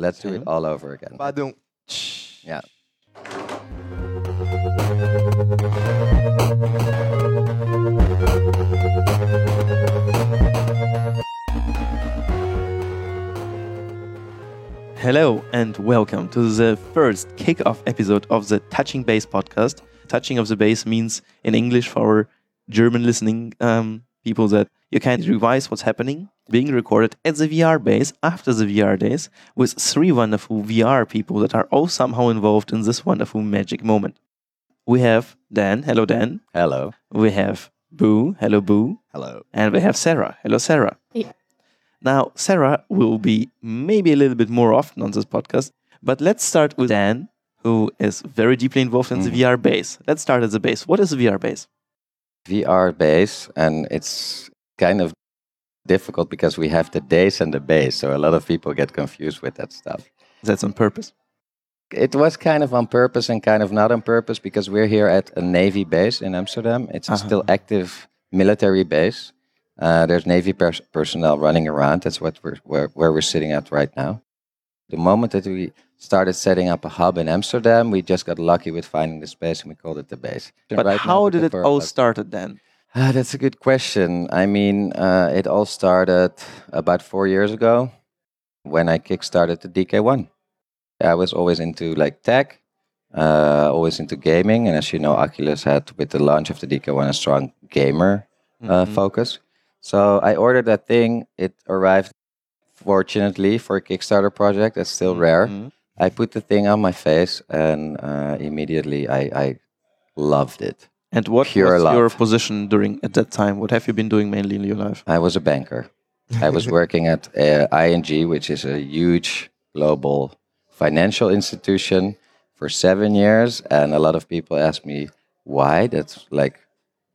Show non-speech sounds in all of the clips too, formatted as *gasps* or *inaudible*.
Let's do it all over again. Badum. Yeah. Hello and welcome to the first kickoff episode of the Touching Base podcast. Touching of the base means in English for our German listening um, people that you can't revise what's happening, being recorded at the VR base after the VR days with three wonderful VR people that are all somehow involved in this wonderful magic moment. We have Daan, hello Daan. Hello. We have Boo, hello Boo. Hello. And we have Sara. Hello, Sara. Yeah. Now, Sara will be maybe a little bit more often on this podcast, but let's start with Daan, who is very deeply involved in the Mhm. VR base. Let's start at the base. What is the VR base? VR base, and it's kind of difficult because we have the days and the base, so a lot of people get confused with that stuff. That's on purpose. It was kind of on purpose and kind of not on purpose because we're here at a Navy base in Amsterdam. It's a Uh-huh. still active military base. Uh, there's Navy pers- personnel running around. That's what we're where, where we're sitting at right now. The moment that we started setting up a hub in Amsterdam, we just got lucky with finding the space and we called it the base. But Right how did it all started then? Ah, that's a good question. I mean, uh, it all started about four years ago when I kickstarted the DK1. I was always into like tech, uh, always into gaming, and as you know, Oculus had with the launch of the DK1 a strong gamer uh, Mhm. focus. So I ordered that thing. It arrived, fortunately, for a Kickstarter project. That's still rare. I put the thing on my face, and uh, immediately I, I loved it. And what Pure was love. your position during at that time? What have you been doing mainly in your life? I was a banker. I was *laughs* working at uh, ING, which is a huge global financial institution, for seven years. And a lot of people ask me why. That's like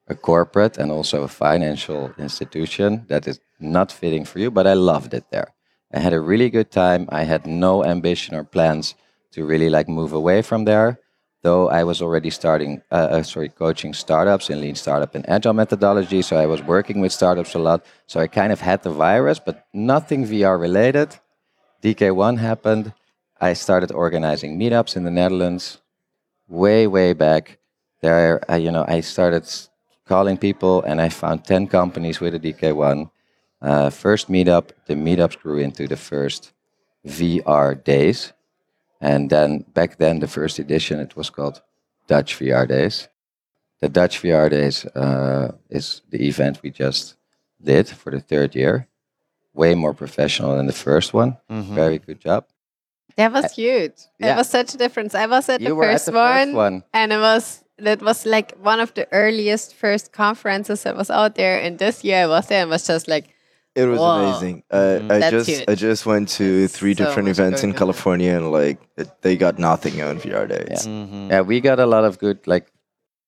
a corporate and also a financial institution that is not fitting for you, but I loved it there. I had a really good time. I had no ambition or plans to really like move away from there. Though I was already starting, uh, uh, sorry, coaching startups in lean startup and agile methodology. So I was working with startups a lot. So I kind of had the virus, but nothing VR related. DK1 happened. I started organizing meetups in the Netherlands way, way back. There, I, you know, I started calling people and I found 10 companies with a DK1. Uh, first meetup, the meetups grew into the first VR days. And then back then, the first edition, it was called Dutch VR Days. The Dutch VR Days uh, is the event we just did for the third year. Way more professional than the first one. Mhm. Very good job. That was huge. yeah. It was such a difference. I was at you the first at the one, first one. and it was that was like one of the earliest first conferences that was out there. And this year I was there and was just like, It was Whoa. amazing. Uh. I That's just huge. I just went to three So different much events in going on. California and like it, they got nothing on VR days. Mhm. Yeah, we got a lot of good like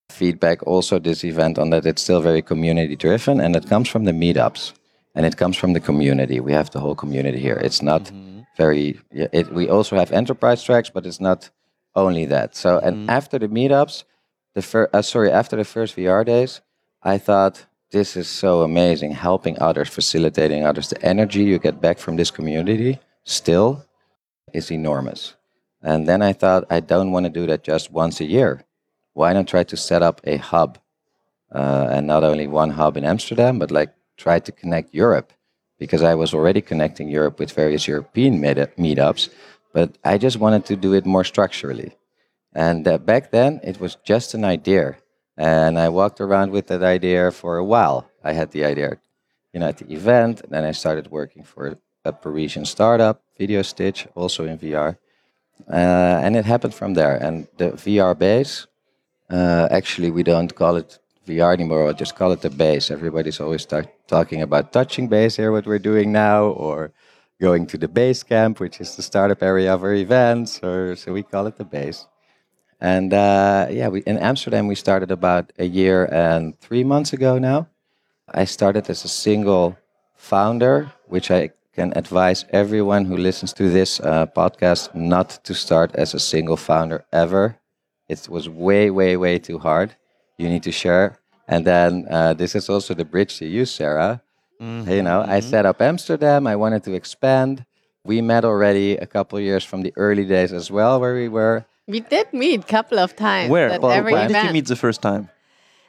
feedback also this event on that it's still very community driven and it comes from the meetups and it comes from the community. We have the whole community here. It's not Mhm. very yeah, it, we also have enterprise tracks but it's not only that. So and after the meetups, the fir- uh, sorry, after the first VR days, I thought this is so amazing helping others, facilitating others. The energy you get back from this community still is enormous. And then I thought, I don't want to do that just once a year. Why not try to set up a hub? Uh, and not only one hub in Amsterdam, but like try to connect Europe. Because I was already connecting Europe with various European meet- meetups, but I just wanted to do it more structurally. And uh, back then, it was just an idea. And I walked around with that idea for a while. I had the idea, you know, at the event, and then I started working for a Parisian startup, VideoStitch, also in VR. Uh, and it happened from there. And the VR base, uh, actually, we don't call it VR anymore. I just call it the base. Everybody's always ta- talking about touching base here, what we're doing now, or going to the base camp, which is the startup area of our events. Or so we call it the base. And uh, yeah, we, in Amsterdam, we started about a year and three months ago now. I started as a single founder, which I can advise everyone who listens to this uh, podcast not to start as a single founder ever. It was way, way, way too hard. You need to share. And then uh, this is also the bridge to you, Sara. You know, I Mhm. set up Amsterdam. I wanted to expand. we met already a couple years from the early days as well, where we were. We did meet a couple of times. Where? At Well, every When event. did you meet the first time?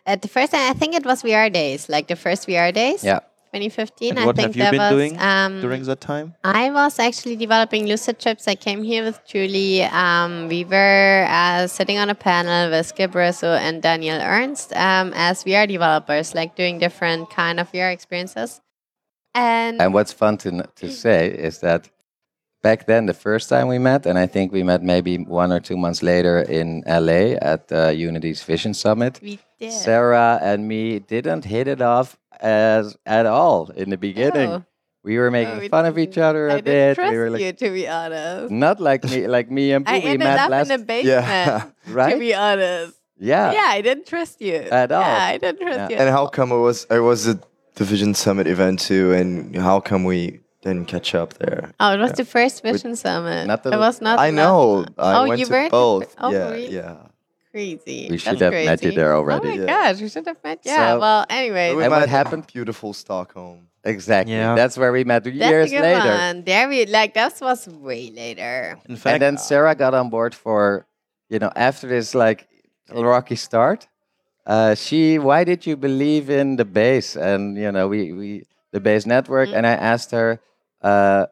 At the first time, I think it was VR days, like the first VR days. Yeah. 2015. And I what think have you that been was, doing um, during that time? I was actually developing lucid trips. I came here with Julie. Um, we were uh, sitting on a panel with Skip Russo and Daniel Ernst um, as VR developers, like doing different kind of VR experiences. And, And what's fun to, to *clears throat* say is that back then, the first time we met, and I think we met maybe one or two months later in LA at uh, Unity's Vision Summit, we did. Sara and me didn't hit it off as at all in the beginning. No. We were making No, we fun of didn't. each other a I didn't bit. trust We were like, you, to be honest. not like me, like me and Boo. I we ended met up last, in the *laughs* basement, Yeah. to *laughs* be honest. yeah. Yeah, I didn't trust you. At all. Yeah, I didn't trust Yeah. you. And how all. come it was it was a Division Summit event too? And how come we didn't catch up there? Oh, it was the first Vision Summit. not the- it was not. I know. I oh, went you to were both. Oh, yeah, really? yeah. Crazy. We should That's have met you crazy. there Oh already. my Yeah. gosh, we should have met. Yeah. So- well, anyway, We And what happened? Beautiful Stockholm. Exactly. Yeah. That's where we met that's years good later. one. There we like that was way later. In fact, And then Sara got on board for, you know, after this like rocky start. Uh, she, why did you believe in the base and you know we we the base network? Mm. And I asked her, uh,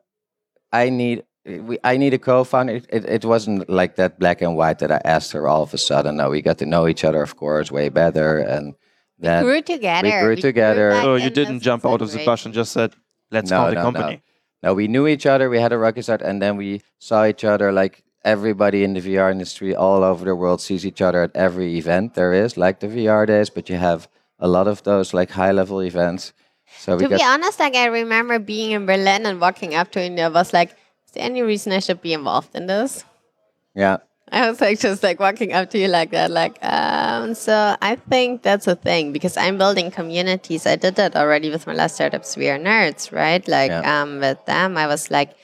I need we, I need a co-founder. It, it, it wasn't like that black and white that I asked her all of a sudden. No, we got to know each other, of course, way better, and then we grew together. We grew together. back so you didn't jump out of the situation. bus and just said, "Let's No, found a no, no. company." No, we knew each other. We had a rocky start, and then we saw each other. Like everybody in the VR industry all over the world sees each other at every event there is, like the VR days. But you have a lot of those like high level events. So we To be honest, like I remember being in Berlin and walking up to it and I was like, is there any reason I should be involved in this? yeah. I was like just like walking up to you like that, like um. So I think that's a thing because I'm building communities. I did that already with my last startups. We are nerds, right? Like Yeah. um, with them, I was like,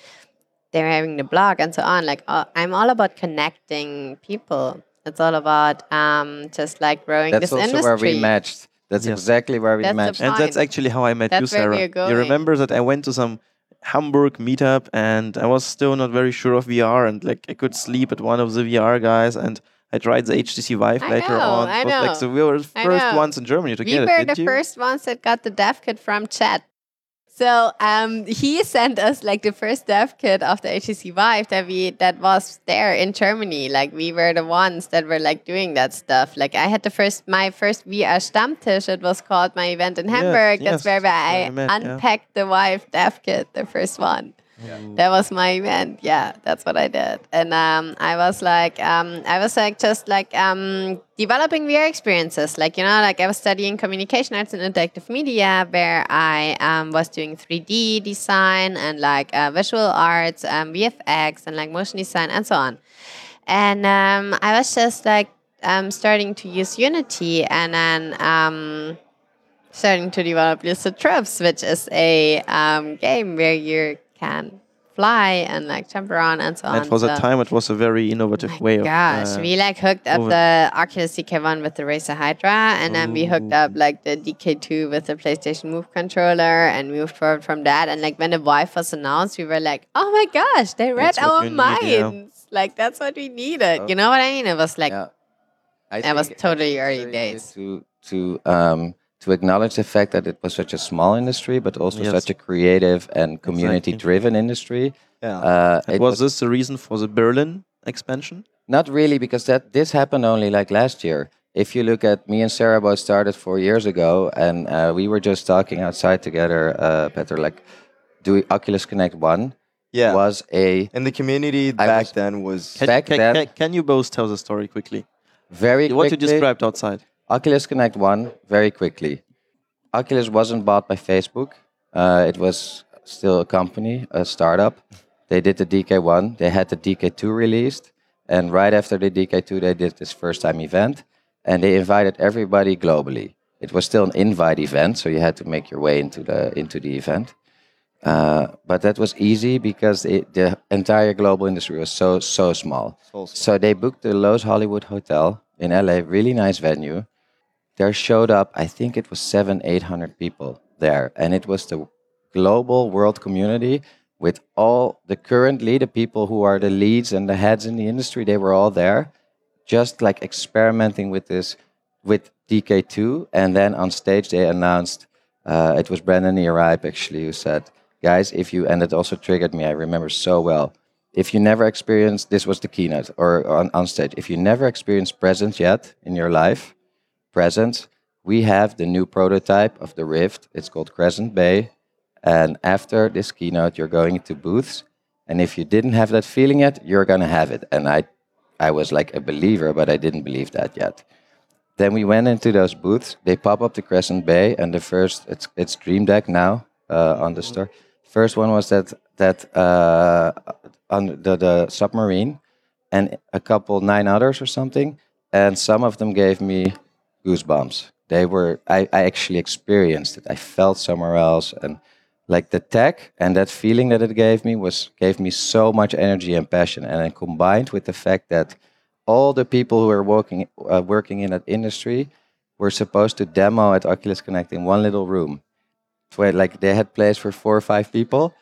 they're having the blog and so on. Like uh, I'm all about connecting people. It's all about um, just like growing That's this also industry. where we matched. That's Yes. exactly where we That's the matched. And that's actually how I met you, That's where Sara. we're You remember that I went to some Hamburg meetup and I was still not very sure of VR and like I could sleep at one of the VR guys and I tried the HTC Vive I later know, on. I It was like know. so we were the first ones in Germany to we get it. You were the you? first ones that got the dev kit from Chat. So um, he sent us like the first dev kit of the HTC Vive that we that was there in Germany. Like we were the ones that were like doing that stuff. Like I had the first my first VR Stammtisch. It was called my event in Hamburg. yes, That's where that's I where we met, yeah. unpacked the Vive dev kit, the first one. That was my event. Yeah, that's what I did. And um, I was like, um, I was like just like um, developing VR experiences. Like you know, like I was studying communication arts and interactive media, where I um, was doing 3D design and like uh, visual arts, um, VFX, and like motion design and so on. And um, I was just like starting to use Unity, and then. Starting to develop Lucid Trips, which is a um, game where you can fly and like jump around and so on. And for that So- time, it was a very innovative way of. Gosh, uh, we like hooked up the Oculus DK1 with the Razer Hydra, and then we hooked up like the DK2 with the PlayStation Move controller, and moved forward from that. And like when the Vive was announced, we were like, "Oh my gosh, they read That's our you need, yeah. minds! Like that's what we needed." You know what I mean? It was like yeah. I That was totally early days. To to um to acknowledge the fact that it was such a small industry, but also Yes. such a creative and community-driven industry. Yeah. Uh, and it was this the reason for the Berlin expansion? Not really, because that this happened only like last year. If you look at me and Sara both started four years ago, and uh, we were just talking outside together, uh, Petr. Like, do Oculus Connect One yeah. was a and the community I back was- then was Can, Back can, then- can, can you both tell the story quickly? very What you described outside. Oculus Connect One very quickly. Oculus wasn't bought by Facebook. Uh, it was still a company, a startup. They did the DK1. They had the DK2 released, and right after the DK2, they did this first-time event, and they invited everybody globally. It was still an invite event, so you had to make your way into the into the event. Uh, but that was easy because it, the entire global industry was so so small. So small. So they booked the Loews Hollywood Hotel in LA, really nice venue. There showed up, I think it was seven, eight hundred people there, and it was the global world community with all the currently the people who are the leads and the heads in the industry. They were all there, just like experimenting with this with DK2. And then on stage they announced uh, it was Brendan Iribe actually who said, "Guys, if you," and it also triggered me. I remember so well. If you never experienced, this was the keynote or on, on stage. If you never experienced presence yet in your life, presence, we have the new prototype of the Rift. It's called Crescent Bay. And after this keynote, you're going to booths. And if you didn't have that feeling yet, you're gonna have it. And I, I was like a believer, but I didn't believe that yet. Then we went into those booths. They pop up the Crescent Bay, and the first it's it's Dreamdeck now uh, on the store. First one was that that uh, on the, the submarine, and a couple nine others or something, and some of them gave me goosebumps. They were I, I actually experienced it. I felt somewhere else, and like the tech and that feeling that it gave me was gave me so much energy and passion, and then combined with the fact that all the people who were working uh, working in that industry were supposed to demo at Oculus Connect in one little room. Where like they had place for four or five people,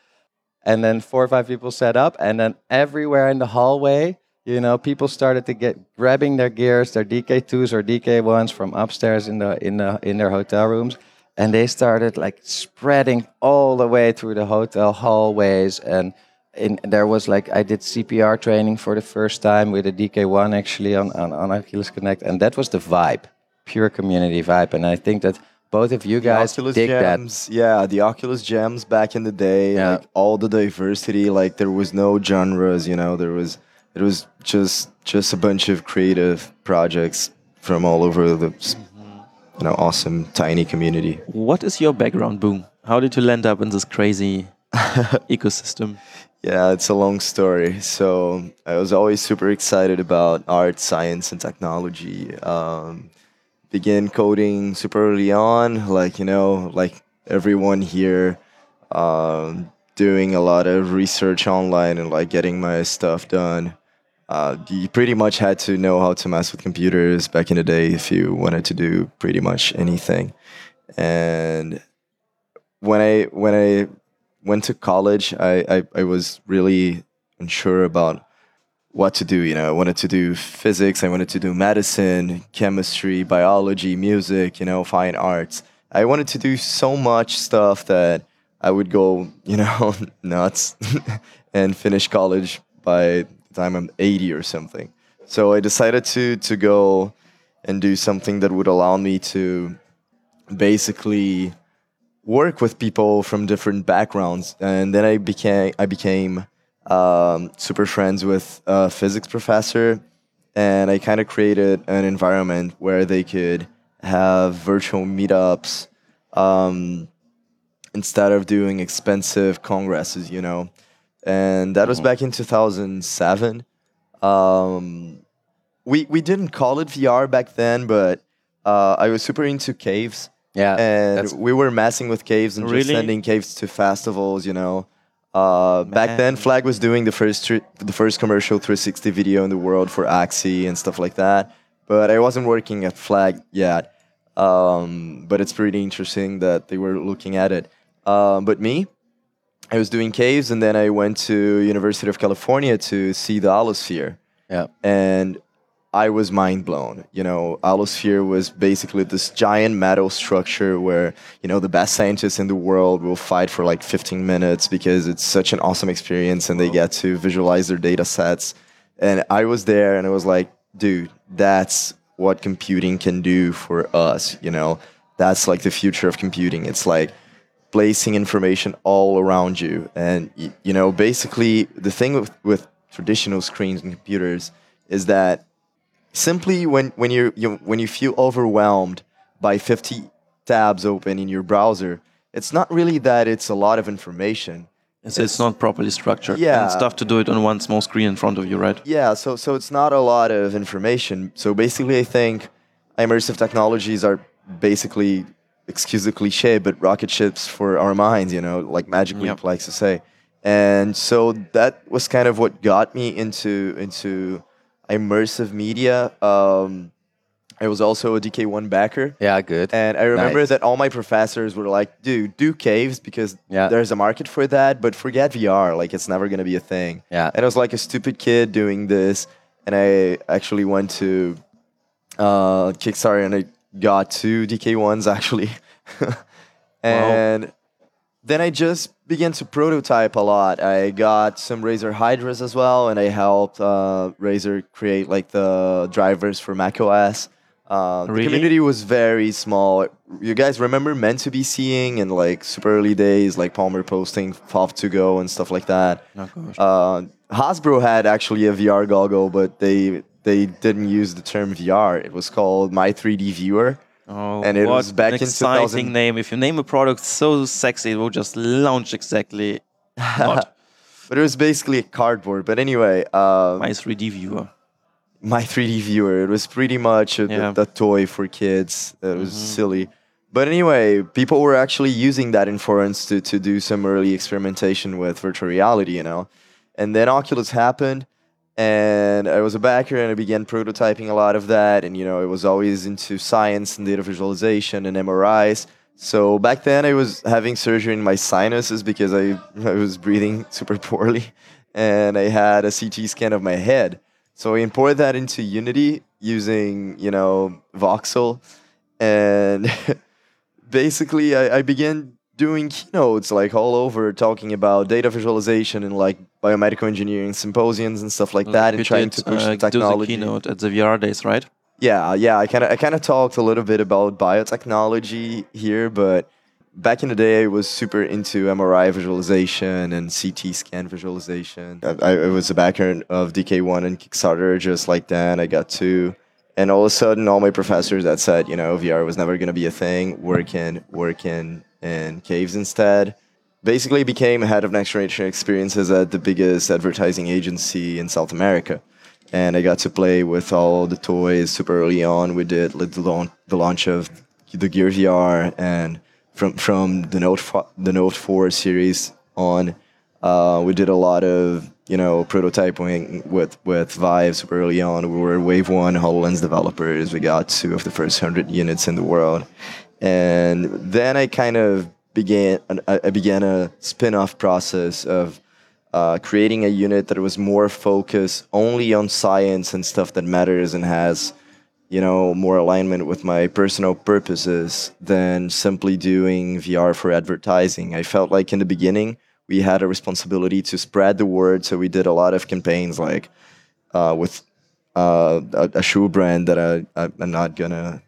and then four or five people set up, and then everywhere in the hallway, you know, people started to get grabbing their gears, their DK2s or DK1s from upstairs in the in the in their hotel rooms, and they started like spreading all the way through the hotel hallways and in, there was like I did CPR training for the first time with a DK1 actually on, on, on Oculus Connect, and that was the vibe, pure community vibe. And I think that both of you guys Oculus dig Gems, yeah, the Oculus Gems back in the day, Yeah. like all the diversity, like there was no genres, you know, there was it was just just a bunch of creative projects from all over the you know awesome tiny community. What is your background, Boom? How did you land up in this crazy *laughs* ecosystem? Yeah, it's a long story. So I was always super excited about art, science, and technology. Um, began coding super early on, like you know, like everyone here, um, doing a lot of research online and like getting my stuff done. Uh, you pretty much had to know how to mess with computers back in the day if you wanted to do pretty much anything. And when I when I went to college, I, I, I was really unsure about what to do. You know, I wanted to do physics, I wanted to do medicine, chemistry, biology, music, you know, fine arts. I wanted to do so much stuff that I would go, you know, *laughs* nuts *laughs* and finish college by time I'm 80 or something. So I decided to to go and do something that would allow me to basically work with people from different backgrounds. And then i became i became um, super friends with a physics professor. And i kind of created an environment where they could have virtual meetups um, instead of doing expensive congresses you know and that was back in 2007 um, we we didn't call it vr back then but uh, i was super into caves Yeah, and we were messing with caves and just sending caves to festivals. You know, uh, back then Flag was doing the first thr- the first commercial 360 video in the world for Axie and stuff like that. But I wasn't working at Flag yet. Um, but it's pretty interesting that they were looking at it. Um, but me, I was doing caves, and then I went to University of California to see the Allosphere yeah. and I was mind blown. You know, Allosphere was basically this giant metal structure where you know the best scientists in the world will fight for like 15 minutes because it's such an awesome experience and they get to visualize their data sets. And I was there and I was like, dude, that's what computing can do for us. You know, that's like the future of computing. It's like placing information all around you. And you know, basically, the thing with, with traditional screens and computers is that simply when when you you when you feel overwhelmed by 50 tabs open in your browser, it's not really that it's a lot of information. It's, it's not properly structured. Yeah. And stuff to do it on one small screen in front of you, right? Yeah, so so it's not a lot of information. So basically, I think immersive technologies are basically, excuse the cliche, but rocket ships for our minds. You know, like Magic Leap Yep. likes to say. And so that was kind of what got me into into immersive media. Um, I was also a DK1 backer. Yeah, good. And I remember Nice. that all my professors were like, dude, do caves because Yeah. there's a market for that, but forget VR. Like, it's never going to be a thing. Yeah. And I was like a stupid kid doing this. And I actually went to uh, Kickstarter and I got two DK1s actually. *laughs* and then I just began to prototype a lot. I got some Razer Hydras as well, and I helped uh, Razer create like the drivers for macOS. Uh, Really? The community was very small. You guys remember Meant to be Seen in like super early days, like Palmer posting FOV2GO and stuff like that. Oh, gosh. Uh, Hasbro had actually a VR goggle, but they they didn't use the term VR. It was called My 3D Viewer. Oh, and it what was back an in exciting 2000 name. If you name a product so sexy, it will just launch exactly *laughs* But it was basically a cardboard. But anyway, uh, my 3D viewer. my 3D viewer. It was pretty much a, Yeah. toy for kids. It was silly. But anyway, people were actually using that in forums to, to do some early experimentation with virtual reality, you know. And then Oculus happened, and I was a backer, and I began prototyping a lot of that. And you know, I was always into science and data visualization and MRIs. So back then, I was having surgery in my sinuses because I I was breathing *laughs* super poorly, and I had a CT scan of my head. So I imported that into Unity using you know voxel, and *laughs* basically I, I began doing keynotes like all over talking about data visualization and like biomedical engineering symposiums and stuff like that and trying did, to push uh, the do the technology. keynote at the VR days, right? yeah yeah i kind of i kind of talked a little bit about biotechnology here but back in the day i was super into mri visualization and ct scan visualization. I, I was a backer of dk1 and kickstarter just like then i got two and all of a sudden all my professors that said you know vr was never going to be a thing working working in caves instead basically became head of next generation experiences at the biggest advertising agency in south america and I got to play with all the toys super early on. We did the, launch, of the Gear VR, and from from the Note the Note Four series on, uh, we did a lot of you know prototyping with with Vive super early on. We were Wave One Hololens developers. We got two of the first hundred units in the world, and then I kind of began I began a spin-off process of uh, creating a unit that was more focused only on science and stuff that matters and has you know more alignment with my personal purposes than simply doing VR for advertising. I felt like in the beginning we had a responsibility to spread the word, so we did a lot of campaigns like uh, with uh, a, a shoe brand that I, I I'm not gonna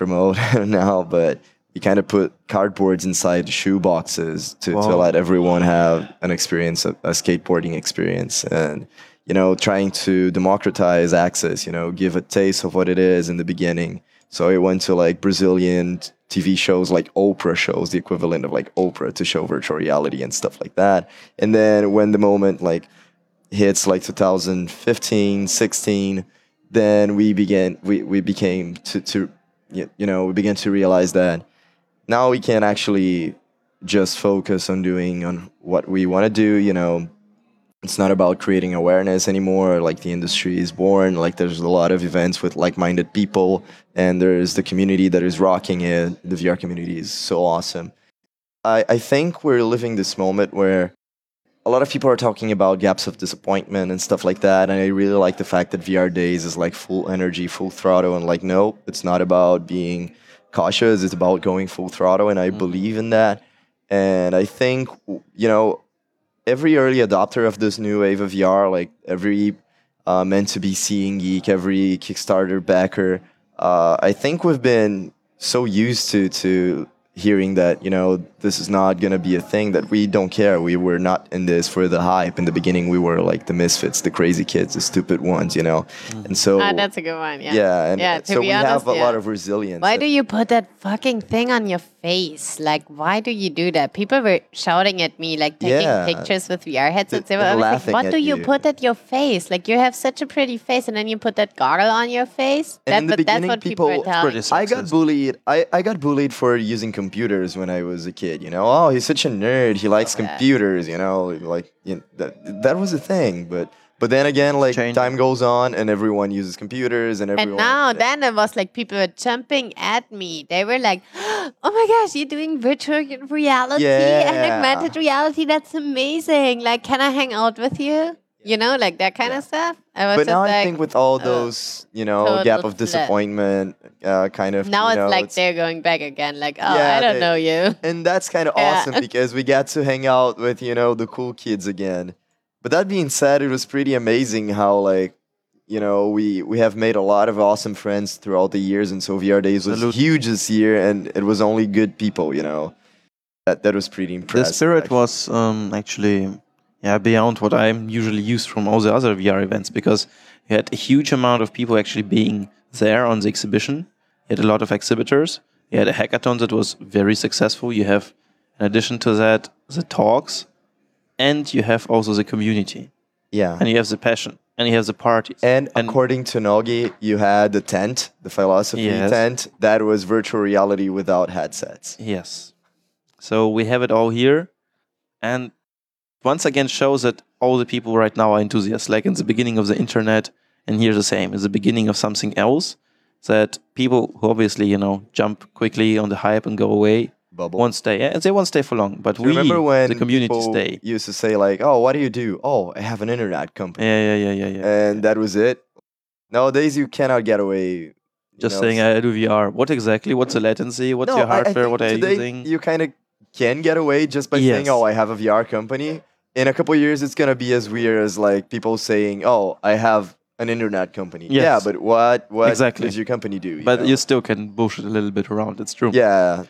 promote *laughs* now, but we kind of put cardboards inside shoe boxes to, to let everyone have an experience, a, a skateboarding experience, and you know, trying to democratize access. You know, give a taste of what it is in the beginning. So I went to like Brazilian TV shows like Oprah shows, the equivalent of like Oprah to show virtual reality and stuff like that. And then when the moment like hits like 2015 16 then we began we, we became to, to y- you know we began to realize that now we can actually just focus on doing on what we want to do you know. It's not about creating awareness anymore like the industry is born like there's a lot of events with like-minded people and there's the community that is rocking it the vr community is so awesome. I, I think we're living this moment where a lot of people are talking about gaps of disappointment and stuff like that and i really like the fact that vr days is like full energy full throttle and like no it's not about being cautious it's about going full throttle and i believe in that. And i think you know every early adopter of this new wave of vr like every uh, meant to be seen geek every kickstarter backer uh, i think we've been so used to to hearing that you know this is not going to be a thing that we don't care we were not in this for the hype in the beginning we were like the misfits the crazy kids the stupid ones you know and so Ah, that's a good one. Yeah. yeah and yeah, to so be we honest, have a yeah. lot of resilience Why that- do you put that fucking thing on your face? Like, why do you do that? People were shouting at me, like taking Yeah. pictures with VR headsets. They They're were always like, "What do you you." put at your face? Like, you have such a pretty face, and then you put that goggle on your face." And in the but that's beginning, what people, people- were telling. I got bullied. I, I got bullied for using computers when I was a kid. You know, oh, he's such a nerd. He likes that. computers. You know, like you know, that that was a thing. But But then again, like Changing. time goes on, and everyone uses computers, and everyone. And now, *laughs* then it was like people were jumping at me. They were like, *gasps* "Oh my gosh, you're doing virtual reality and augmented reality. That's amazing! Like, can I hang out with you? You know, like that kind of stuff." I was but just now like, I think with all uh, those, you know, gap of disappointment, uh, kind of. now you it's know, like they're going back again. Like, oh, Yeah, I don't they- know you. and that's kind of *laughs* Yeah. awesome because we got to hang out with you know the cool kids again but that being said it was pretty amazing how like you know we we have made a lot of awesome friends throughout the years and so vr days was Salute. huge this year and it was only good people you know that that was pretty impressive. the spirit actually. was um, actually yeah beyond what I'm usually used from all the other VR events because you had a huge amount of people actually being there on the exhibition. You had a lot of exhibitors. You had a hackathon that was very successful. You have, in addition to that, the talks, and you have also the community, yeah and you have the passion, and you have the parties. and, and- according to Nogi, you had the tent, the philosophy Yes. tent, that was virtual reality without headsets. Yes. So we have it all here. And once again shows that all the people right now are enthusiasts. Like in the beginning of the internet, and here the same. It's the beginning of something else that people who obviously, you know, jump quickly on the hype and go away Bubble. won't stay. Yeah, and they won't stay for long. But Do we, remember when the community, stay. used to say like, "Oh, what do you do? Oh, I have an internet company." Yeah, yeah, yeah, yeah, yeah. and that was it. Nowadays, you cannot get away. Just know, saying, s- I do VR. What exactly? What's the latency? What's No, your hardware? what are you using? You kind of can get away just by saying, "Oh, I have a VR company." In a couple years, it's gonna be as weird as like people saying, "Oh, I have an internet company." Yeah, but what what Exactly. does your company do? you but know? you still can bullshit a little bit around. It's true. yeah,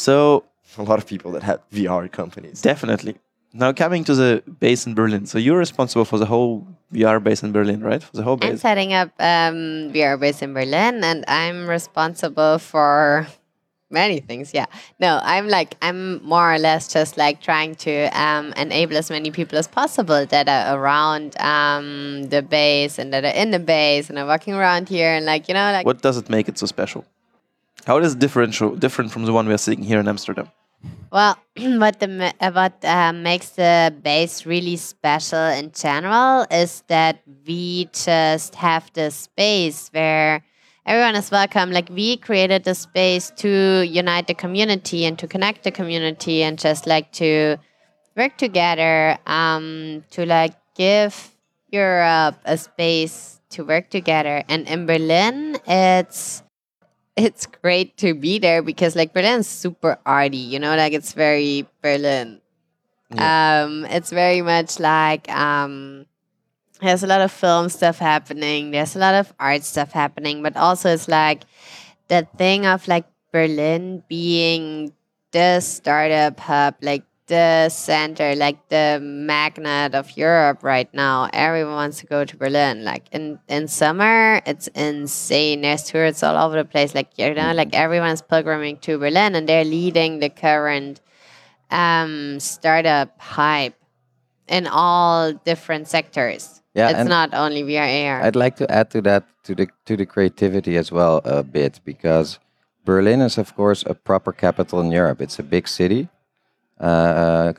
So a lot of people that have VR companies. Definitely. Now coming to the base in Berlin. So you're responsible for the whole VR base in Berlin, right? For the whole base. I'm setting up um, VR base in Berlin, and I'm responsible for many things. Yeah, no, I'm like I'm more or less just like trying to um, enable as many people as possible that are around um, the base and that are in the base and are walking around here and like you know like What does it make it so special? How is it differential, different from the one we are seeing here in Amsterdam? Well, *clears throat* what the uh, what uh, makes the base really special in general is that we just have the space where everyone is welcome. Like we created the space to unite the community and to connect the community and just like to work together. Um, to like give Europe a space to work together. And in Berlin, it's it's great to be there because like Berlin's super arty, you know, like it's very Berlin. Um, it's very much like um, there's a lot of film stuff happening. There's a lot of art stuff happening, but also it's like the thing of like Berlin being the startup hub, like the center, like the magnet of Europe right now. Everyone wants to go to Berlin. Like in in summer, it's insane. There's tourists all over the place. Like you know, like everyone's pilgriming to Berlin, and they're leading the current um, startup hype in all different sectors. Yeah, it's not only VR AR. I'd like to add to that to the to the creativity as well a bit because Berlin is of course a proper capital in Europe. It's a big city. Uh,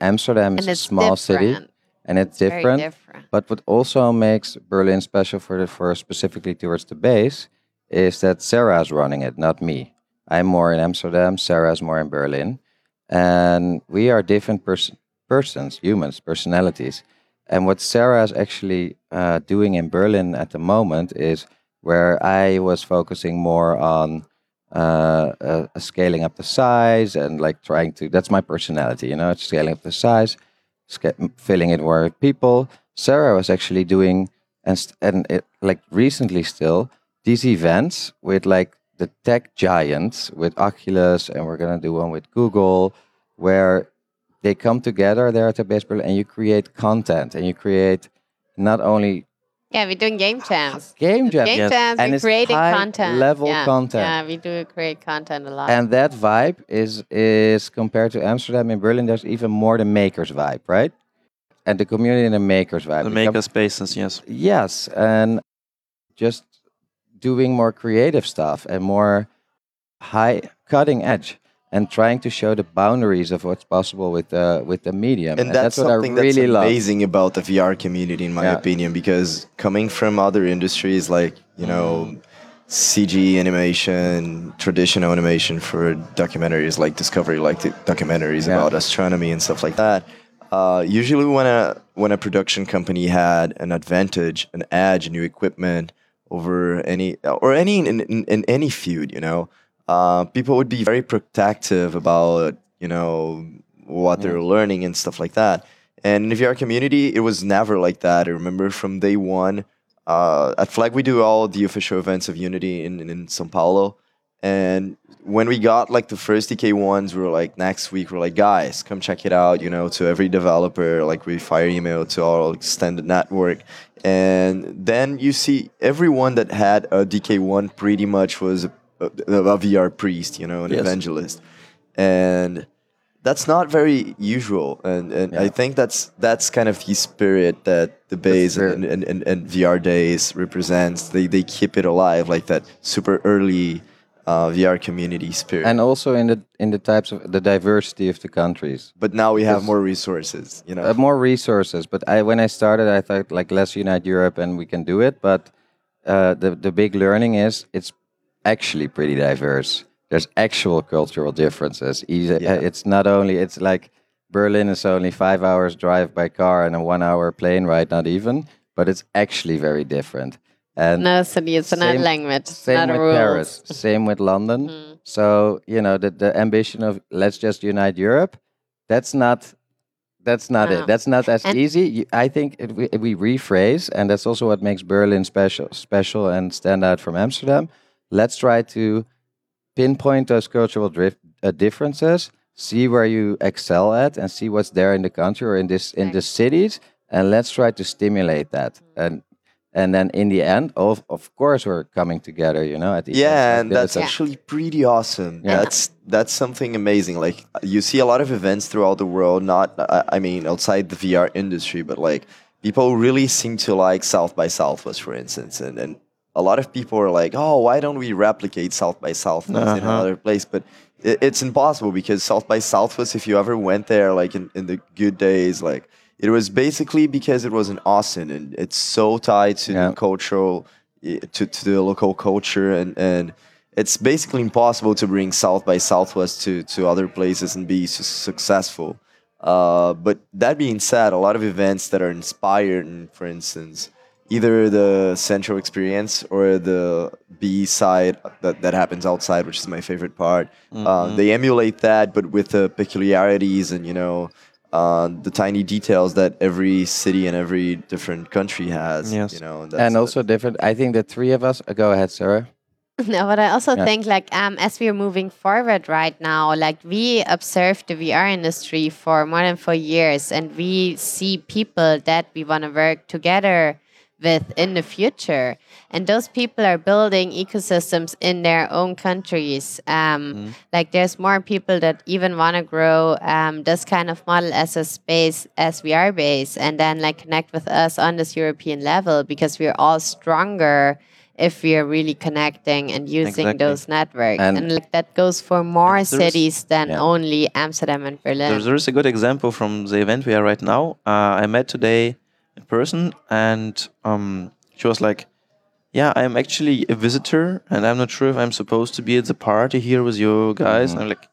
Amsterdam is a small city and it's different. different. But what also makes Berlin special for the for specifically towards the base is that Sara's running it, not me. I'm more in Amsterdam. Sara's more in Berlin, and we are different pers- persons, humans, personalities. And what Sara is actually uh, doing in Berlin at the moment is where I was focusing more on uh, uh, scaling up the size and like trying to. That's my personality, you know, it's scaling up the size, sca- filling it with people. Sara was actually doing and and it, like recently still these events with like the tech giants with Oculus and we're gonna do one with Google where they come together there at the base Berlin and you create content and you create not only Yeah, we're doing game jams. game It's jam game yes. jams. And we're it's creating high content. level yeah. content. Yeah, we do create content a lot. and that vibe is is compared to Amsterdam in Berlin there's even more the makers vibe right and the community in the makers vibe The They come- maker spaces, yes. Yes, and just doing more creative stuff and more high cutting edge. And trying to show the boundaries of what's possible with the with the medium. and that's, what something I really that's love. amazing about the VR community, in my Yeah. opinion, because coming from other industries like you know CG animation, traditional animation for documentaries like Discovery, like the documentaries Yeah. about astronomy and stuff like that. Uh, usually, when a when a production company had an advantage, an edge, new equipment over any or any in, in, in any field, you know, uh, people would be very protective about you know what they're learning and stuff like that. And in the VR community, it was never like that. I remember from day one. Uh, at Flag, we do all the official events of Unity in, in, in São Paulo. And when we got like the first DK ones, we were like, next week, we're like, guys, come check it out. You know, to every developer, like we fire email to our extended network. And then you see everyone that had a DK1 pretty much was a, a, a VR priest, you know, an Yes. evangelist. And that's not very usual. And, and I think that's that's kind of the spirit that the base and, and, and, and VR days represents. They, they keep it alive, like that super early uh, VR community spirit. and also in the in the types of the diversity of the countries. but now we have more resources, you know. uh, more resources. But I, when I started, I thought like let's unite Europe and we can do it. But uh, the the big learning is it's actually pretty diverse. There's actual cultural differences. Easy- uh, Yeah. It's not only it's like Berlin is only five hours drive by car and a one hour plane ride, not even. But it's actually very different. And No city, it's not language, same not with rules. Paris, same with London. Hmm. So you know the the ambition of let's just unite Europe. That's not. That's not No. it. That's not as And- easy. I think it, we, we rephrase, and that's also what makes Berlin special, special and stand out from Amsterdam. Let's try to pinpoint those cultural drift, uh, differences, see where you excel at, and see what's there in the country or in this in the cities, and let's try to stimulate that. And and then in the end, of of course, we're coming together. You know, at the yeah, end. and that's Yeah. actually pretty awesome. Yeah. That's that's something amazing. Like you see a lot of events throughout the world. Not, I, I mean, outside the VR industry, but like people really seem to like South by Southwest, for instance, and and a lot of people are like, oh, why don't we replicate South by Southwest in Uh-huh. another place? But it, it's impossible because South by Southwest, if you ever went there, like in, in the good days, like it was basically because it was in Austin, and it's so tied to Yeah. the cultural, to, to the local culture, and and it's basically impossible to bring South by Southwest to to other places and be su- successful. Uh, but that being said, a lot of events that are inspired, in, for instance, either the central experience or the B side that, that happens outside, which is my favorite part. Uh, they emulate that, but with the peculiarities and you know uh, the tiny details that every city and every different country has. Yes. You know, and also different. I think the three of us. uh, Go ahead, Sara. *laughs* No, but I also Yeah. think like um, as we are moving forward right now, like we observed the VR industry for more than four years, and we see people that we want to work together with in the future, and those people are building ecosystems in their own countries. Um, Like there's more people that even want to grow um, this kind of model as a space as VR base, and then like connect with us on this European level because we're all stronger if we are really connecting and using Exactly. those networks. And- And, like that goes for more cities than yeah. only Amsterdam and Berlin. There's, there's a good example from the event we are right now. Uh, I met today in person, and um, she was like, "Yeah, I'm actually a visitor, and I'm not sure if I'm supposed to be at the party here with you guys." And I'm like,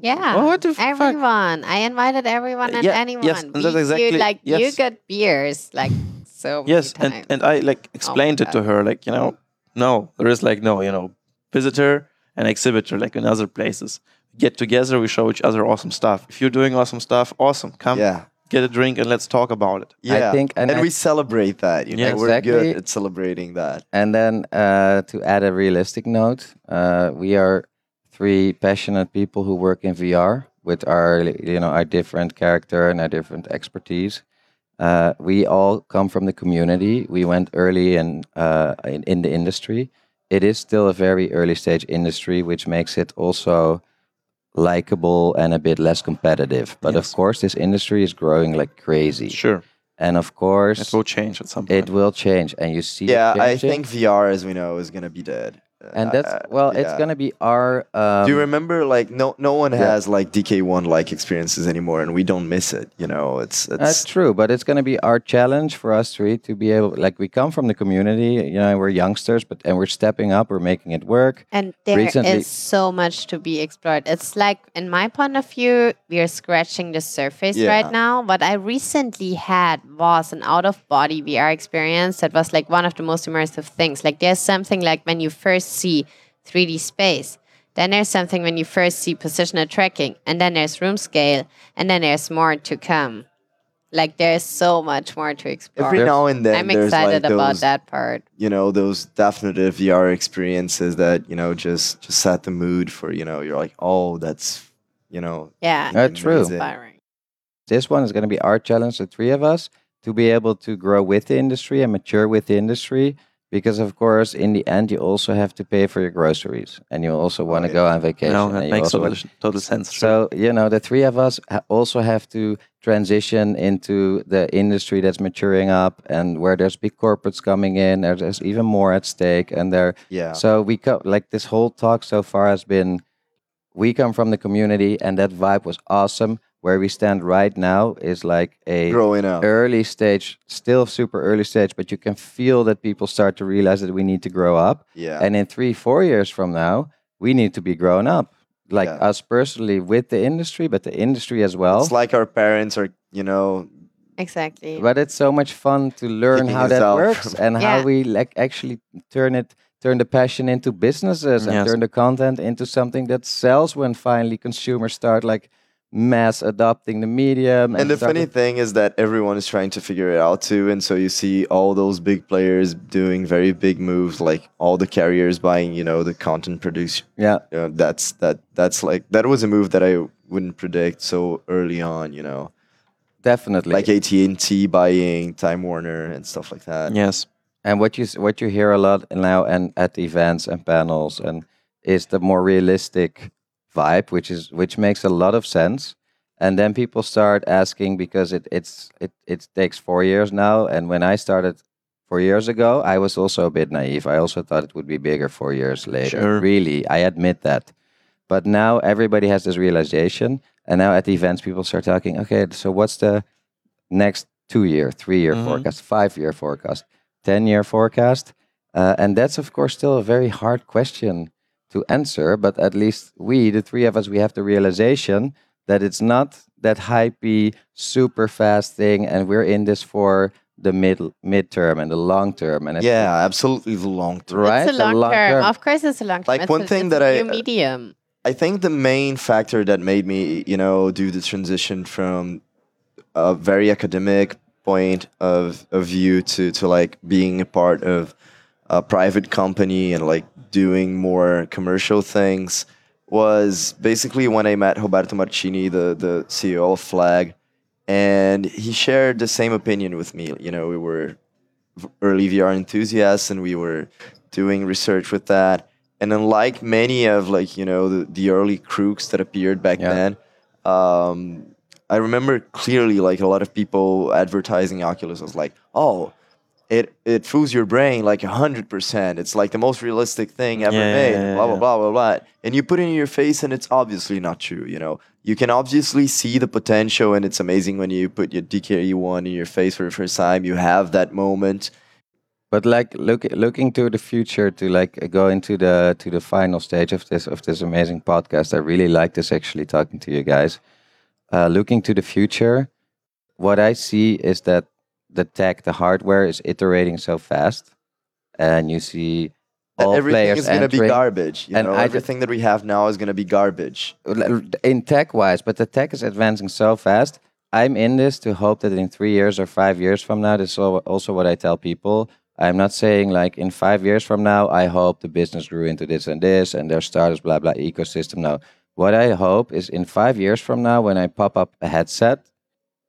yeah. Oh, what the fuck? everyone. I invited everyone Uh, and yeah, anyone. yes, and Be that's exactly- cute, like you got beers like so many "Yes," and times. and I like explained it to her, like you know, no, there is like no, you know, visitor and exhibitor like in other places. Get together, we show each other awesome stuff. If you're doing awesome stuff, awesome. Come, yeah. Get a drink, and let's talk about it. Yeah, think- and and, I- we celebrate that. You know, Yeah. we're good at celebrating that. And then uh, to add a realistic note, uh, we are three passionate people who work in VR with our, you know, our different character and our different expertise. Uh, we all come from the community. We went early in, uh, in in the industry. It is still a very early stage industry, which makes it also likable and a bit less competitive. But of course, this industry is growing like crazy. Sure, And of course, it will change at some point. it will change. And you see Yeah, I think VR, as we know, is gonna be dead. And that's Uh, well, it's yeah. gonna be our. Um, Do you remember like no no one Yeah. has like DK1 like experiences anymore and we don't miss it, you know. It's it's That's true, but it's going to be our challenge for us three to be able, like, we come from the community, you know, we're youngsters, but and we're stepping up, we're making it work. And there is Recently- so much to be explored. It's like, in my point of view, we are scratching the surface Yeah. right now. What I recently had was an out of body VR experience that was like one of the most immersive things. Like, there's something like when you first see 3D space. Then there's something when you first see positional tracking, and then there's room scale, and then there's more to come. Like there's so much more to explore. every now and then I'm there's excited like about those, that part. you know, those definitive VR experiences that, you know, just just set the mood for, you know, you're like, "Oh, that's, you know, Yeah, it's true. inspiring. This one is going to be our challenge, the three of us, to be able to grow with the industry and mature with the industry. Because, of course, in the end, you also have to pay for your groceries and you also oh, want to go on vacation. No, that makes total, total sense. So, you know, the three of us also have to transition into the industry that's maturing up and where there's big corporates coming in, there's, there's even more at stake. And there, yeah." so we co- like this whole talk so far has been we come from the community and that vibe was awesome. Where we stand right now is like a growing up. early stage, still super early stage, but you can feel that people start to realize that we need to grow up. Yeah. And in three, four years from now, we need to be grown up. Like Yeah. us personally with the industry, but the industry as well. it's like our parents are, you know, Exactly. but it's so much fun to learn Picking how that works from- *laughs* and how we like actually turn it turn the passion into businesses and Yes. turn the content into something that sells when finally consumers start like mass adopting the medium And the funny thing is that everyone is trying to figure it out too. And so you see all those big players doing very big moves, like all the carriers buying, you know, the content produce. yeah You know, that's that that's like that was a move that I wouldn't predict so early on, you know. definitely Like AT and T buying Time Warner and stuff like that. yes. And what you what you hear a lot now and at events and panels and is the more realistic vibe, which is which makes a lot of sense. And then people start asking because it it's it it takes four years now. And when I started four years ago, I was also a bit naive. I also thought it would be bigger four years later. Sure. Really, I admit that. But now everybody has this realization, and now at the events, people start talking. Okay, so what's the next two year, three year Mhm. forecast, five year forecast, 10 year forecast? Uh, and that's, of course, still a very hard question to answer. But at least we, the three of us, we have the realization that it's not that hypey, super fast thing. And we're in this for the mid midterm and the long term. And it's Yeah, absolutely the long term. right. It's a the long, long term. term. Of course, it's a long term. Like It's one a- thing it's that a I- new uh, medium. I think the main factor that made me, you know, do the transition from a very academic point of, of view to, to like being a part of a private company and like doing more commercial things was basically when I met Roberto Marcini, the, the CEO of Flag, and he shared the same opinion with me. You know, we were early VR enthusiasts and we were doing research with that. And unlike many of like, you know, the, the early crooks that appeared back Yeah. then, um, I remember clearly like a lot of people advertising Oculus was like, oh, it it fools your brain like hundred percent. It's like the most realistic thing ever Yeah, made. yeah, blah blah blah blah blah. And you put it in your face, and it's obviously not true. You know, you can obviously see the potential, and it's amazing when you put your DK one in your face for the first time. You have that moment. But like look looking to the future to like go into the to the final stage of this of this amazing podcast. I really like this actually talking to you guys. Uh, looking to the future, what I see is that the tech, the hardware is iterating so fast, and you see all everything is going to be garbage. You And know, everything that we have now is going to be garbage. in tech wise, but the tech is advancing so fast. I'm in this to hope that in three years or five years from now, this is also what I tell people. I'm not saying like in five years from now, I hope the business grew into this and this and their startups, blah, blah, ecosystem. No. What I hope is in five years from now, when I pop up a headset,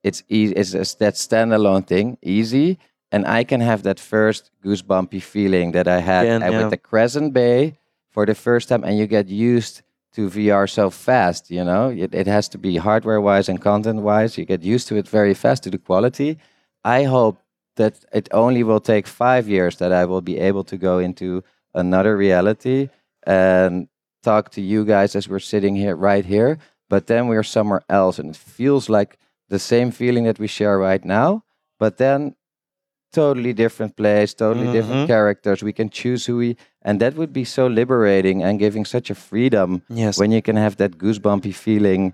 it's easy, it's that standalone thing, easy. And I can have that first goosebumpy feeling that I had uh, yeah. with the Crescent Bay for the first time, and you get used to VR so fast. You know, it, it has to be hardware wise and content wise. You get used to it very fast to the quality. I hope that it only will take five years that I will be able to go into another reality and talk to you guys as we're sitting here right here but then we're somewhere else and it feels like the same feeling that we share right now but then totally different place totally different Mhm. characters we can choose who we and that would be so liberating and giving such a freedom Yes. when you can have that goosebumpy feeling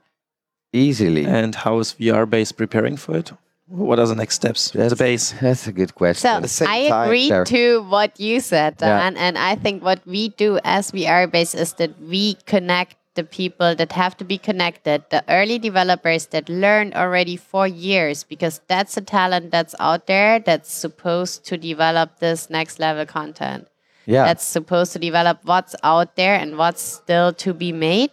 easily and how is VR base preparing for it? What are the next steps? The base. *laughs* that's a good question So I agree Sara. to what you said, Yeah. Daan, and I think what we do as VR base is that we connect the people that have to be connected, the early developers that learned already for years, because that's a talent that's out there that's supposed to develop this next level content. yeah That's supposed to develop what's out there and what's still to be made.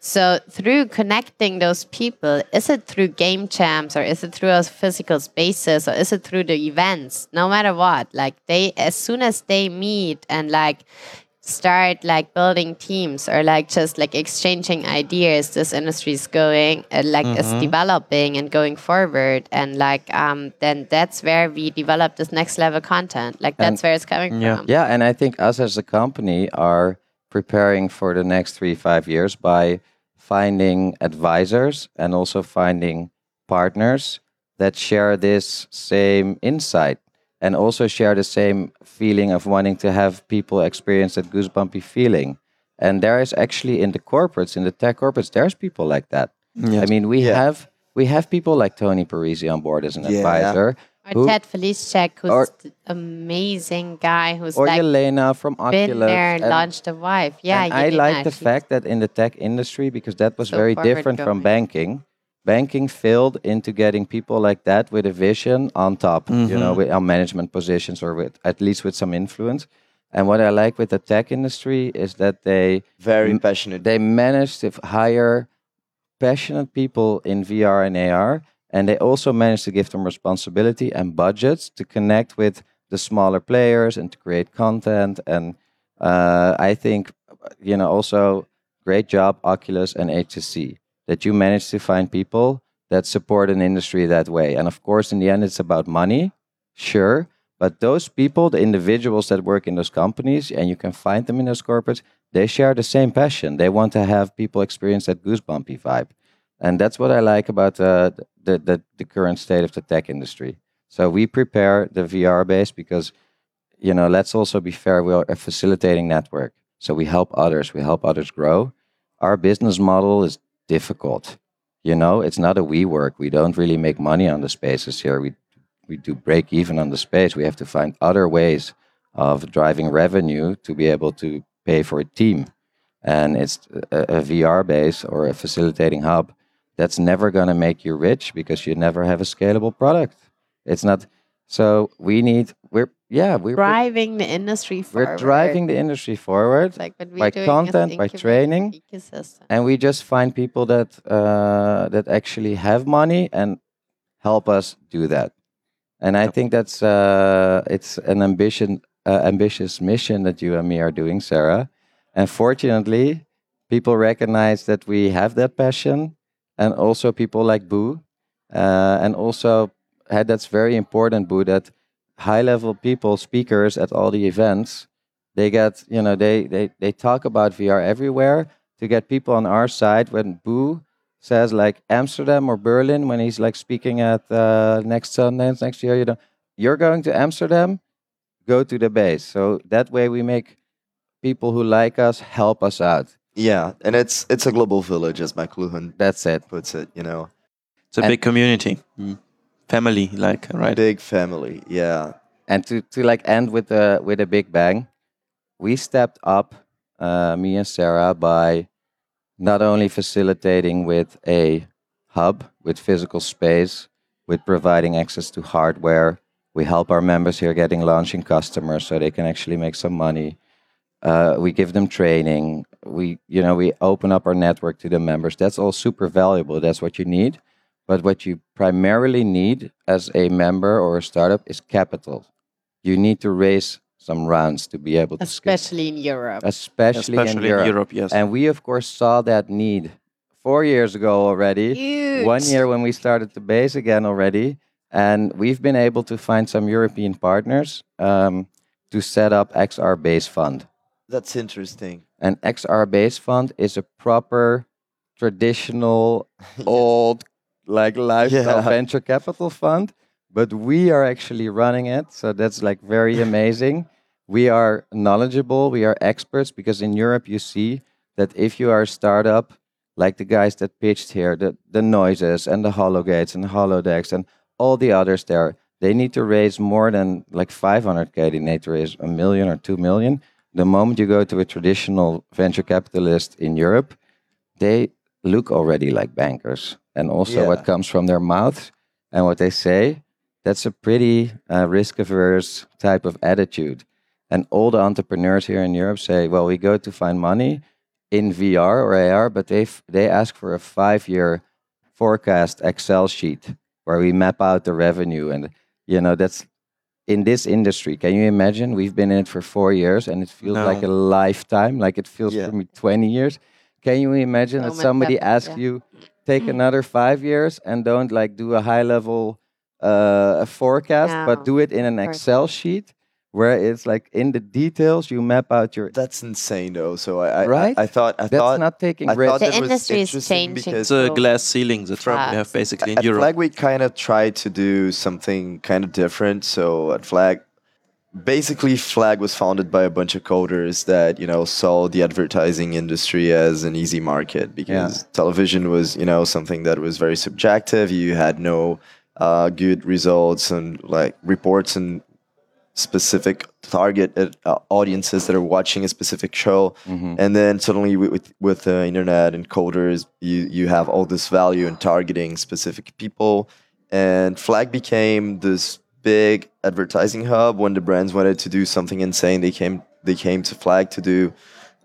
So through connecting those people, is it through game jams or is it through a physical spaces or is it through the events? No matter what, like they as soon as they meet and like start like building teams or like just like exchanging ideas this industry is going uh, like is developing and going forward. And like um then that's where we develop this next level content. Like that's where it's coming Yeah. from. Yeah, and I think us as a company are preparing for the next three, five years by finding advisors and also finding partners that share this same insight and also share the same feeling of wanting to have people experience that goosebumpy feeling. And there is actually in the corporates, in the tech corporates, there's people like that. I mean, we Yeah. have we have people like Tony Parisi on board as an Yeah. advisor. Or who- Ted Feliceek, who's or- the amazing guy who's or like Yelena from Oculus. been there, and- launched a wife. Yeah, and I like the fact that in the tech industry, because that was So very different from banking, banking failed into getting people like that with a vision on top, you know, with on management positions or with at least with some influence. And what I like with the tech industry is that they Very M- passionate. they managed to hire passionate people in VR and AR, and they also managed to give them responsibility and budgets to connect with the smaller players and to create content. And uh, I think, you know, also great job, Oculus and HTC, that you manage to find people that support an industry that way. And of course, in the end, it's about money, sure. But those people, the individuals that work in those companies, and you can find them in those corporates, they share the same passion. They want to have people experience that goosebumpy vibe. And that's what I like about uh, the, the, the current state of the tech industry. So we prepare the VR base because, you know, let's also be fair, we are a facilitating network. So we help others, we help others grow. Our business model is difficult. You know, it's not a WeWork. We don't really make money on the spaces here. We we do break even on the space. We have to find other ways of driving revenue to be able to pay for a team. And it's a, a VR base or a facilitating hub that's never going to make you rich because you never have a scalable product. It's not. So we need. We're yeah. We're driving the industry forward. we're driving the industry forward. Like by content, by training. ecosystem. and we just find people that uh, that actually have money and help us do that. And I think that's uh, it's an ambition, uh, ambitious mission that you and me are doing, Sara. And fortunately, people recognize that we have that passion, and also people like Boo, uh, and also that's very important, Boo. That high-level people, speakers at all the events, they get you know they they they talk about VR everywhere to get people on our side when Boo says like Amsterdam or Berlin when he's like speaking at uh, next Sundance next year, you know, you're going to Amsterdam, go to the base. So that way we make people who like us help us out. yeah, and it's it's a global village, as McLuhan That's it. puts it. You know, It's a And- big community, family, like right. big family. Yeah, And to, to like end with a with a big bang, we stepped up, uh, me and Sara, by not only facilitating with a hub, with physical space, with providing access to hardware. We help our members here getting launching customers so they can actually make some money. Uh, we give them training. We, you know, we open up our network to the members. That's all super valuable. That's what you need. But what you primarily need as a member or a startup is capital. You need to raise some rounds to be able to scale, especially in Europe. especially, Especially in Europe. yes. And we, of course, saw that need four years ago already. Huge. One year when we started the base again already. And we've been able to find some European partners um, to set up XR Base Fund. That's interesting. An XR base fund is a proper traditional *laughs* old like lifestyle Yeah. *laughs* venture capital fund, but we are actually running it. So that's like very amazing. We are knowledgeable, we are experts because in Europe you see that if you are a startup, like the guys that pitched here, the, the noises and the hologates and holodecks and all the others there, they need to raise more than like 500k. They need to raise a million or two million. The moment you go to a traditional venture capitalist in Europe, they look already like bankers. And also Yeah. what comes from their mouths and what they say, that's a pretty uh, risk averse type of attitude. And all the entrepreneurs here in Europe say, well, we go to find money in VR or AR, but they, f- they ask for a five year forecast Excel sheet where we map out the revenue. And, you know, that's in this industry. Can you imagine? We've been in it for four years and it feels like a lifetime, like it feels Yeah. for me 20 years. Can you imagine So that somebody happened, asks yeah. you, take another five years and don't like do a high level uh, forecast, but do it in an Excel sheet where it's like in the details you map out your. That's insane, though. So I, I, Right? I, I thought, I That's thought, not taking I risk. thought The that was industry is changing. because It's a So glass ceiling that's what we have basically in at Europe. Flag, we kind of tried to do something kind of different. So at Flag, basically, Flag was founded by a bunch of coders that you know saw the advertising industry as an easy market because television was you know something that was very subjective. You had no uh, good results and like reports and specific target uh, audiences that are watching a specific show Mhm. and then suddenly with with, with the internet and coders you you have all this value in targeting specific people and flag became this big advertising hub when the brands wanted to do something insane they came they came to flag to do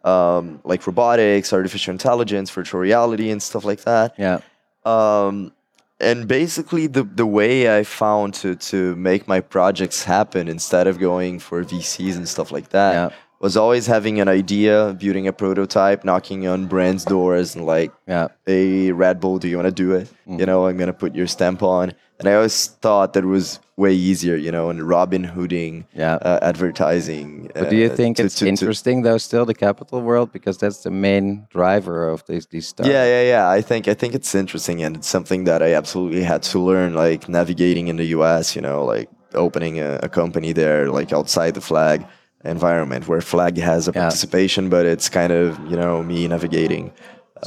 um, like robotics artificial intelligence virtual reality and stuff like that Yeah. um, and basically the the way I found to to make my projects happen instead of going for VCs and stuff like that Yeah. was always having an idea, building a prototype, knocking on brands' doors, and like, Yeah. "Hey, Red Bull, do you want to do it? Mm-hmm. You know, I'm gonna put your stamp on." And I always thought that it was way easier, you know, and Robin Hooding, Yeah. uh, advertising. But do you uh, think to- it's to- to- interesting though, still the capital world, because that's the main driver of these these startups? Yeah, yeah, yeah. I think I think it's interesting, and it's something that I absolutely had to learn, like navigating in the U.S. You know, like opening a, a company there, like outside the flag environment, where flag has a Yeah. participation, but it's kind of you know me navigating.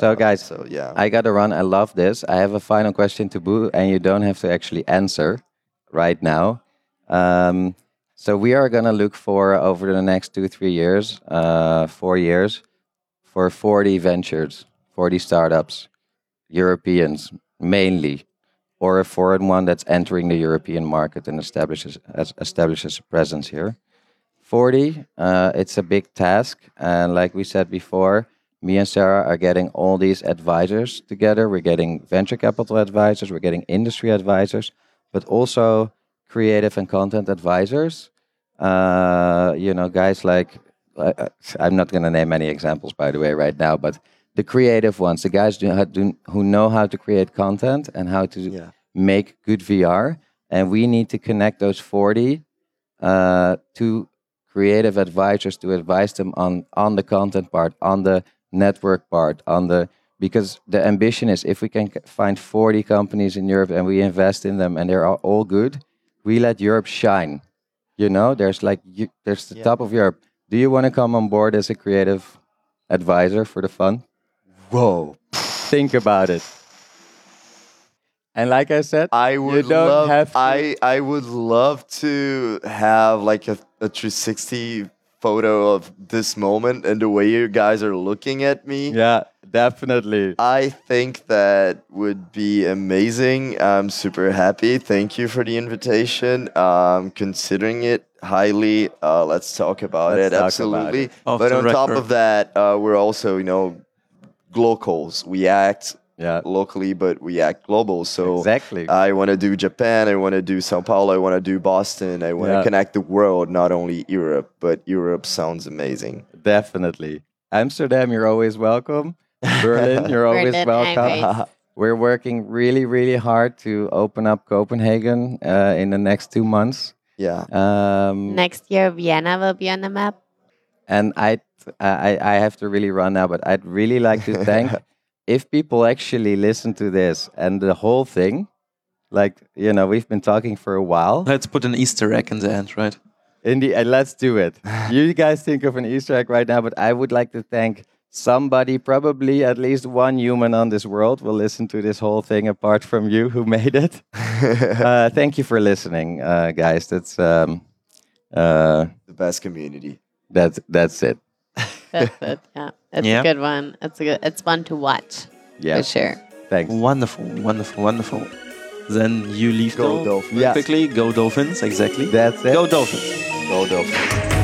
So guys, So yeah, I gotta run. I love this. I have a final question to Boo, and you don't have to actually answer right now. Um, so we are gonna look for over the next two, three years, uh, four years, for 40 ventures, 40 startups, Europeans mainly, or a foreign one that's entering the European market and establishes as, establishes a presence here. 40, uh, it's a big task. And like we said before, me and Sara are getting all these advisors together. We're getting venture capital advisors, we're getting industry advisors, but also creative and content advisors. Uh, you know, guys like, uh, I'm not going to name any examples, by the way, right now, but the creative ones, the guys do, do, who know how to create content and how to yeah, make good VR. And we need to connect those 40 uh, to creative advisors to advise them on on the content part, on the network part, on the because the ambition is if we can find 40 companies in Europe and we invest in them and they're all- all good, we let Europe shine. You know, there's like you, there's the Yeah. top of Europe. Do you want to come on board as a creative advisor for the fund? whoa. Think about it. And like I said, I would don't love. I I would love to have like a, a 360 photo of this moment and the way you guys are looking at me. yeah, definitely. I think that would be amazing. I'm super happy. Thank you for the invitation. Um, considering it highly. Uh, let's talk about Let's it. talk about Absolutely. it. But on top of that, uh, we're also, you know, locals. We act Yeah, locally, but we act global. So exactly. I want to do Japan. I want to do Sao Paulo. I want to do Boston. I want to Yeah. connect the world, not only Europe. But Europe sounds amazing. Definitely. Amsterdam, you're always welcome. *laughs* Berlin, you're always Berlin, welcome. *laughs* We're working really, really hard to open up Copenhagen uh, in the next two months. yeah. Um, Next year, Vienna will be on the map. And I, I, I have to really run now, but I'd really like to thank *laughs* if people actually listen to this and the whole thing, like you know, we've been talking for a while. Let's put an Easter egg in the end, right? In the, uh, let's do it. *laughs* you guys think of an Easter egg right now, but I would like to thank somebody, probably at least one human on this world, will listen to this whole thing apart from you who made it. *laughs* uh, thank you for listening, uh, guys. That's um, uh, the best community. That's that's it. That's it. Yeah, it's Yeah. a good one. It's a good. It's fun to watch Yeah. for sure. Thanks. Wonderful, wonderful, wonderful. Then you leave Go now Dolphins. Yeah. quickly. Go Dolphins, exactly. That's it. Go Dolphins. Go Dolphins.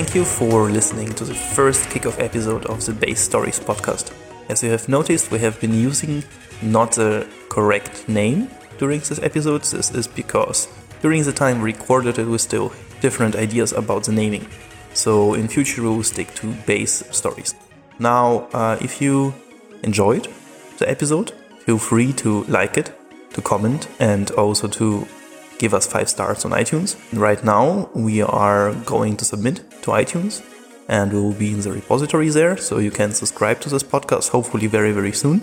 Thank you for listening to the first kickoff episode of the Base Stories podcast. As you have noticed, we have been using not the correct name during this episode. This is because during the time we recorded it, we still different ideas about the naming. So in future, we will stick to Base Stories. Now, uh, if you enjoyed the episode, feel free to like it, to comment, and also to give us five stars on iTunes. Right now, we are going to submit to iTunes and we will be in the repository there, so you can subscribe to this podcast hopefully very, very soon.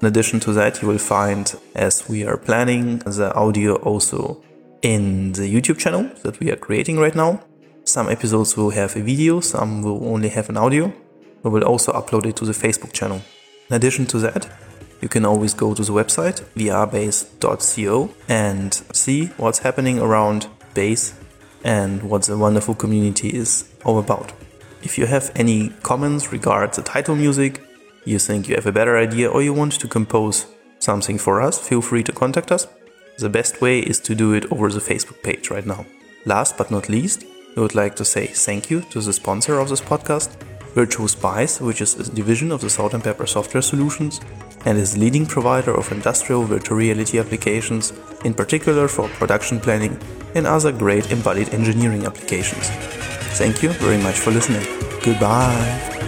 In addition to that, you will find, as we are planning, the audio also in the YouTube channel that we are creating right now. Some episodes will have a video, some will only have an audio. We will also upload it to the Facebook channel. In addition to that, you can always go to the website vrbase.co and see what's happening around base and what the wonderful community is all about. If you have any comments regarding the title music, you think you have a better idea or you want to compose something for us, feel free to contact us. The best way is to do it over the Facebook page right now. Last but not least, we would like to say thank you to the sponsor of this podcast, Virtual Spice, which is a division of the Salt and Pepper Software Solutions and is leading provider of industrial virtual reality applications, in particular for production planning and other great embodied engineering applications. Thank you very much for listening. Goodbye.